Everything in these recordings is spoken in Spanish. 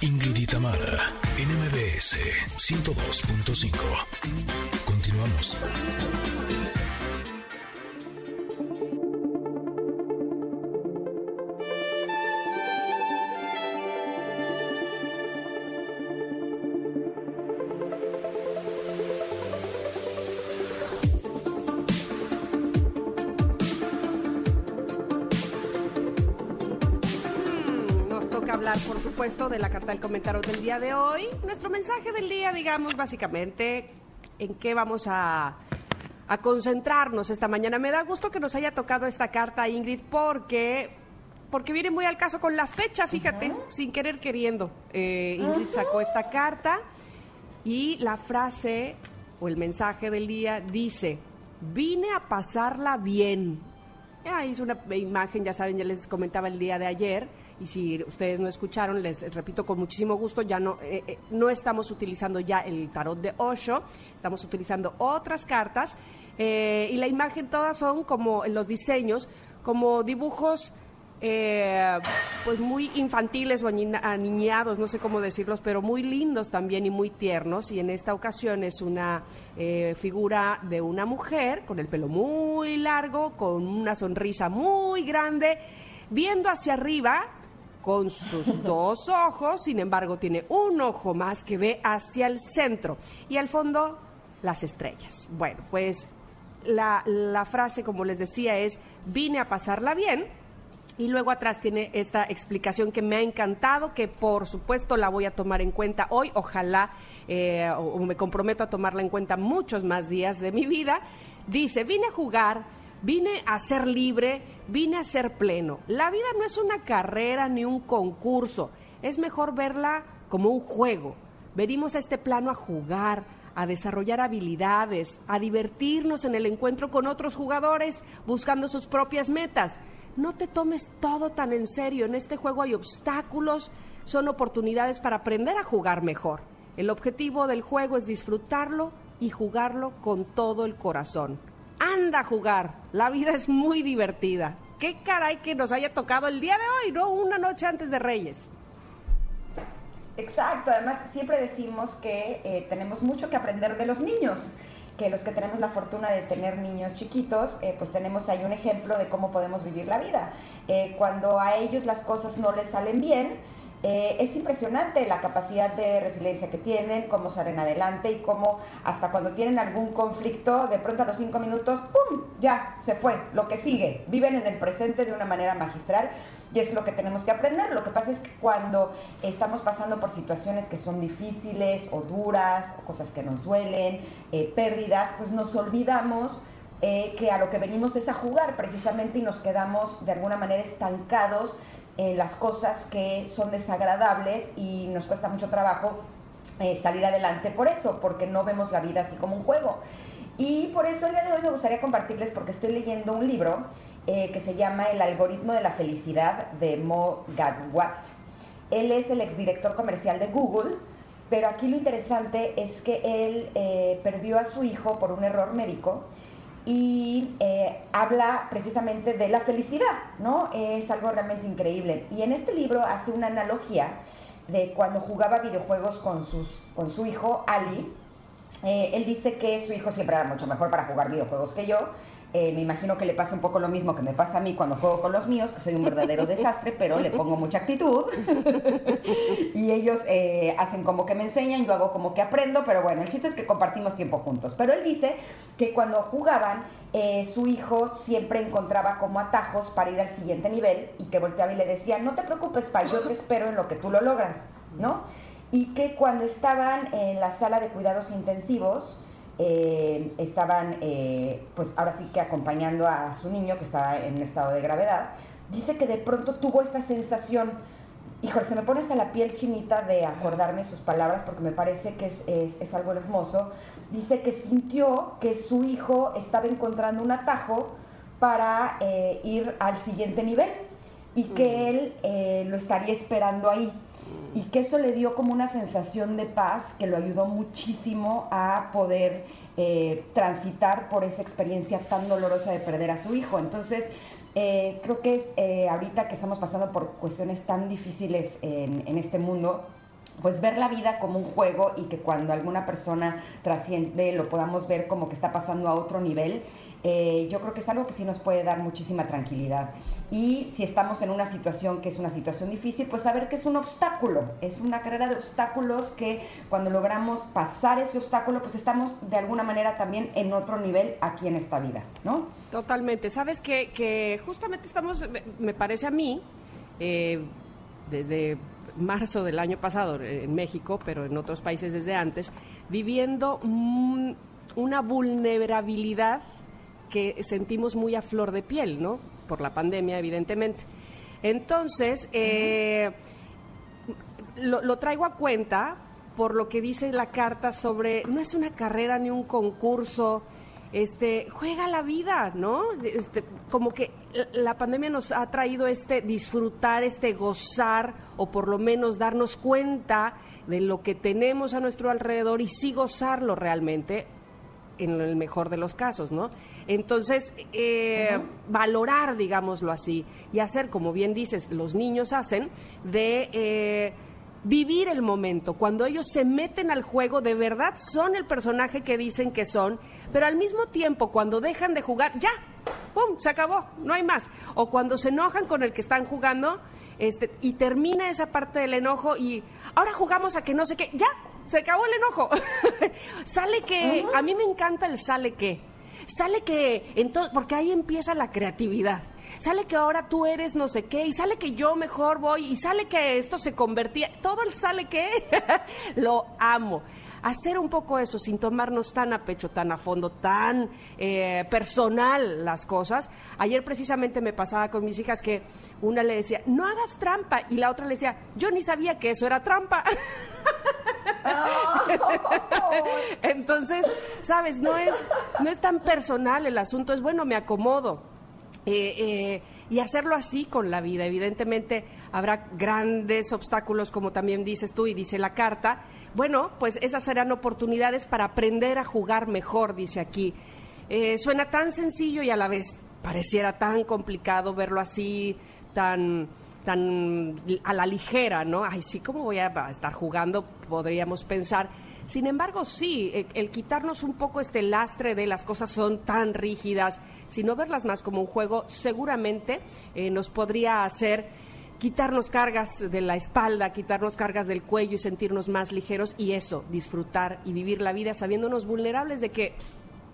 Ingrid Tamara, NMBS 102.5. Continuamos. Hablar, por supuesto, de la carta del comentario del día de hoy. Nuestro mensaje del día, digamos, básicamente, en qué vamos a, a concentrarnos esta mañana. Me da gusto que nos haya tocado esta carta, Ingrid, porque porque viene muy al caso con la fecha, fíjate, sin querer queriendo. Eh, Ingrid sacó esta carta y la frase o el mensaje del día dice, vine a pasarla bien. Ah, hice una imagen, ya saben, ya les comentaba el día de ayer, y si ustedes no escucharon, les repito con muchísimo gusto, ya no, eh, eh, no estamos utilizando ya el tarot de Osho, estamos utilizando otras cartas, eh, y la imagen todas son como los diseños, como dibujos eh, pues muy infantiles o aniñados, no sé cómo decirlos, pero muy lindos también y muy tiernos. Y en esta ocasión es una eh, figura de una mujer con el pelo muy largo, con una sonrisa muy grande, viendo hacia arriba con sus dos ojos, sin embargo tiene un ojo más que ve hacia el centro y al fondo las estrellas. Bueno, pues la, la frase, como les decía, es vine a pasarla bien. Y luego atrás tiene esta explicación que me ha encantado, que por supuesto la voy a tomar en cuenta hoy. Ojalá, eh, o, o me comprometo a tomarla en cuenta muchos más días de mi vida. Dice, vine a jugar, vine a ser libre, vine a ser pleno. La vida no es una carrera ni un concurso, es mejor verla como un juego. Venimos a este plano a jugar, a desarrollar habilidades, a divertirnos en el encuentro con otros jugadores buscando sus propias metas. No te tomes todo tan en serio. En este juego hay obstáculos, son oportunidades para aprender a jugar mejor. El objetivo del juego es disfrutarlo y jugarlo con todo el corazón. Anda a jugar, la vida es muy divertida. Qué caray que nos haya tocado el día de hoy, ¿no? Una noche antes de Reyes. Exacto, además siempre decimos que eh, tenemos mucho que aprender de los niños, que los que tenemos la fortuna de tener niños chiquitos, eh, pues tenemos ahí un ejemplo de cómo podemos vivir la vida. Eh, cuando a ellos las cosas no les salen bien, eh, es impresionante la capacidad de resiliencia que tienen, cómo salen adelante y cómo hasta cuando tienen algún conflicto, de pronto a los cinco minutos, ¡pum! Ya, se fue, lo que sigue. Viven en el presente de una manera magistral y es lo que tenemos que aprender. Lo que pasa es que cuando estamos pasando por situaciones que son difíciles o duras, o cosas que nos duelen, eh, pérdidas, pues nos olvidamos eh, que a lo que venimos es a jugar precisamente y nos quedamos de alguna manera estancados en las cosas que son desagradables y nos cuesta mucho trabajo eh, salir adelante por eso, porque no vemos la vida así como un juego. Y por eso el día de hoy me gustaría compartirles, porque estoy leyendo un libro eh, que se llama El algoritmo de la felicidad de Mo Gadwat. Él es el exdirector comercial de Google, pero aquí lo interesante es que él eh, perdió a su hijo por un error médico y eh, habla precisamente de la felicidad, ¿no? Es algo realmente increíble. Y en este libro hace una analogía de cuando jugaba videojuegos con, sus, con su hijo Ali. Eh, él dice que su hijo siempre era mucho mejor para jugar videojuegos que yo. Eh, me imagino que le pasa un poco lo mismo que me pasa a mí cuando juego con los míos, que soy un verdadero desastre, pero le pongo mucha actitud. y ellos eh, hacen como que me enseñan, yo hago como que aprendo, pero bueno, el chiste es que compartimos tiempo juntos. Pero él dice que cuando jugaban, eh, su hijo siempre encontraba como atajos para ir al siguiente nivel y que volteaba y le decía, no te preocupes, pa, yo te espero en lo que tú lo logras, ¿no? Y que cuando estaban en la sala de cuidados intensivos, eh, estaban, eh, pues ahora sí que acompañando a su niño que estaba en un estado de gravedad, dice que de pronto tuvo esta sensación, híjole, se me pone hasta la piel chinita de acordarme sus palabras porque me parece que es, es, es algo hermoso, dice que sintió que su hijo estaba encontrando un atajo para eh, ir al siguiente nivel y que él eh, lo estaría esperando ahí y que eso le dio como una sensación de paz que lo ayudó muchísimo a poder eh, transitar por esa experiencia tan dolorosa de perder a su hijo. Entonces, Eh, creo que eh, ahorita que estamos pasando por cuestiones tan difíciles en este mundo, pues ver la vida como un juego y que cuando alguna persona trasciende lo podamos ver como que está pasando a otro nivel eh, yo creo que es algo que sí nos puede dar muchísima tranquilidad. Y si estamos en una situación que es una situación difícil, pues saber que es un obstáculo, es una carrera de obstáculos que cuando logramos pasar ese obstáculo, pues estamos de alguna manera también en otro nivel aquí en esta vida, ¿no? Totalmente. Sabes que, justamente estamos, me parece a mí, eh, desde marzo del año pasado en México, pero en otros países desde antes, viviendo una vulnerabilidad que sentimos muy a flor de piel, ¿no? Por la pandemia, evidentemente. Entonces, eh, lo, traigo a cuenta por lo que dice la carta sobre, no es una carrera ni un concurso, este, juega la vida, ¿no? Este, como que la pandemia nos ha traído este disfrutar, este gozar, o por lo menos darnos cuenta de lo que tenemos a nuestro alrededor y sí gozarlo realmente en el mejor de los casos, ¿no? Entonces, eh, valorar, digámoslo así, y hacer, como bien dices, los niños hacen, de eh, vivir el momento. Cuando ellos se meten al juego, de verdad son el personaje que dicen que son, pero al mismo tiempo, cuando dejan de jugar, ya, ¡pum!, se acabó, no hay más. O cuando se enojan con el que están jugando, este, y termina esa parte del enojo y ahora jugamos a que no sé qué, ya, se acabó el enojo. sale que, a mí me encanta el sale que. Sale que, entonces, porque ahí empieza la creatividad. Sale que ahora tú eres no sé qué, y sale que yo mejor voy, y sale que esto se convertía, todo el sale que, lo amo hacer un poco eso sin tomarnos tan a pecho, tan a fondo, tan eh, personal las cosas. Ayer precisamente me pasaba con mis hijas que una le decía, no hagas trampa, y la otra le decía, yo ni sabía que eso era trampa. Entonces, sabes, no es, no es tan personal el asunto, es bueno, me acomodo. Eh, eh, y hacerlo así con la vida. Evidentemente habrá grandes obstáculos, como también dices tú y dice la carta. Bueno, pues esas serán oportunidades para aprender a jugar mejor, dice aquí. Eh, suena tan sencillo y a la vez pareciera tan complicado verlo así, tan tan a la ligera, ¿no? Ay, sí, ¿cómo voy a estar jugando? Podríamos pensar. Sin embargo, sí, el, quitarnos un poco este lastre de las cosas son tan rígidas, sino verlas más como un juego, seguramente eh, nos podría hacer quitarnos cargas de la espalda, quitarnos cargas del cuello y sentirnos más ligeros y eso, disfrutar y vivir la vida sabiéndonos vulnerables de que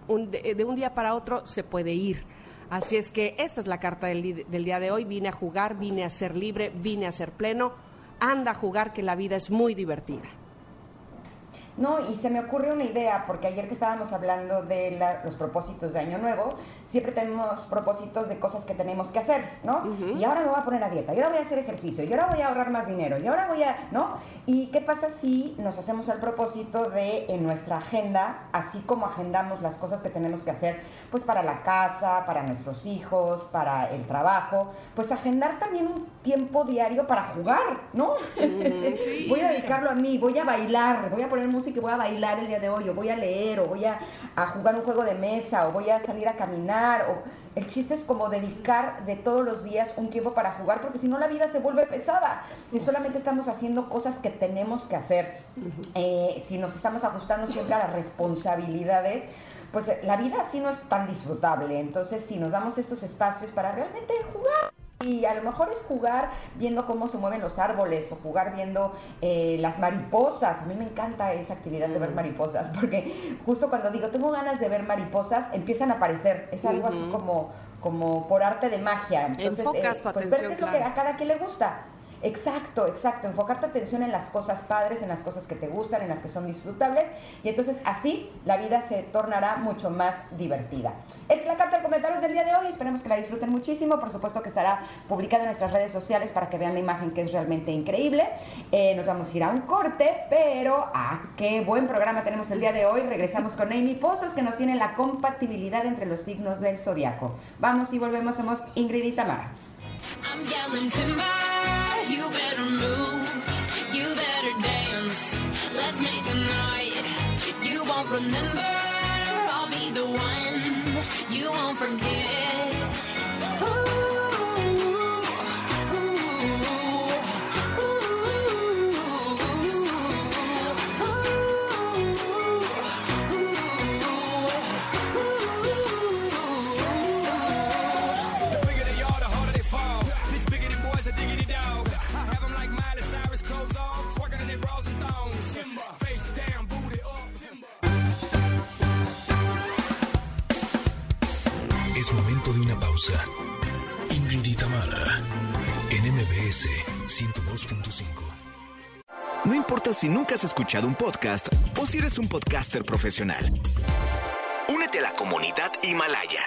de un día para otro se puede ir Así es que esta es la carta del, día de hoy. Vine a jugar, vine a ser libre, vine a ser pleno. Anda a jugar que la vida es muy divertida. No, y se me ocurre una idea, porque ayer que estábamos hablando de los propósitos de Año Nuevo, siempre tenemos propósitos de cosas que tenemos que hacer, ¿no? Y ahora me voy a poner a dieta, y ahora voy a hacer ejercicio, y ahora voy a ahorrar más dinero, y ahora voy a, ¿no? ¿Y qué pasa si nos hacemos el propósito de en nuestra agenda, así como agendamos las cosas que tenemos que hacer, pues para la casa, para nuestros hijos, para el trabajo, pues agendar también un tiempo diario para jugar, ¿no? voy a dedicarlo a mí, voy a bailar, voy a poner música que voy a bailar el día de hoy, o voy a leer, o voy a, jugar un juego de mesa, o voy a salir a caminar, o el chiste es como dedicar de todos los días un tiempo para jugar, porque si no la vida se vuelve pesada. Si solamente estamos haciendo cosas que tenemos que hacer, eh, si nos estamos ajustando siempre a las responsabilidades, pues la vida así no es tan disfrutable. Entonces, si nos damos estos espacios para realmente jugar, y a lo mejor es jugar viendo cómo se mueven los árboles o jugar viendo eh, las mariposas. A mí me encanta esa actividad de ver mariposas porque justo cuando digo tengo ganas de ver mariposas empiezan a aparecer. Es algo así como, como por arte de magia. Entonces, Enfocas tu pues ver qué es lo que a cada quien le gusta. Exacto, exacto. Enfocar tu atención en las cosas padres, en las cosas que te gustan, en las que son disfrutables. Y entonces así la vida se tornará mucho más divertida. es la carta de comentarios del día de hoy. Esperemos que la disfruten muchísimo. Por supuesto que estará publicada en nuestras redes sociales para que vean la imagen que es realmente increíble. Eh, nos vamos a ir a un corte, pero ¡ah, qué buen programa tenemos el día de hoy! Regresamos con Amy Pozos que nos tiene la compatibilidad entre los signos del zodiaco. Vamos y volvemos. Somos Ingrid y Tamara. I'm yelling timber, you better move, you better dance. Let's make a night you won't remember. I'll be the one you won't forget. Ingrid y Tamara, en MBS 102.5. No importa si nunca has escuchado un podcast o si eres un podcaster profesional. Únete a la comunidad Himalaya.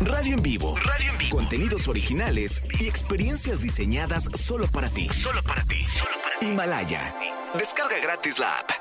Radio en vivo. Radio en vivo. Contenidos originales y experiencias diseñadas solo para ti. Solo para ti. Solo para ti. Himalaya. Descarga gratis la app.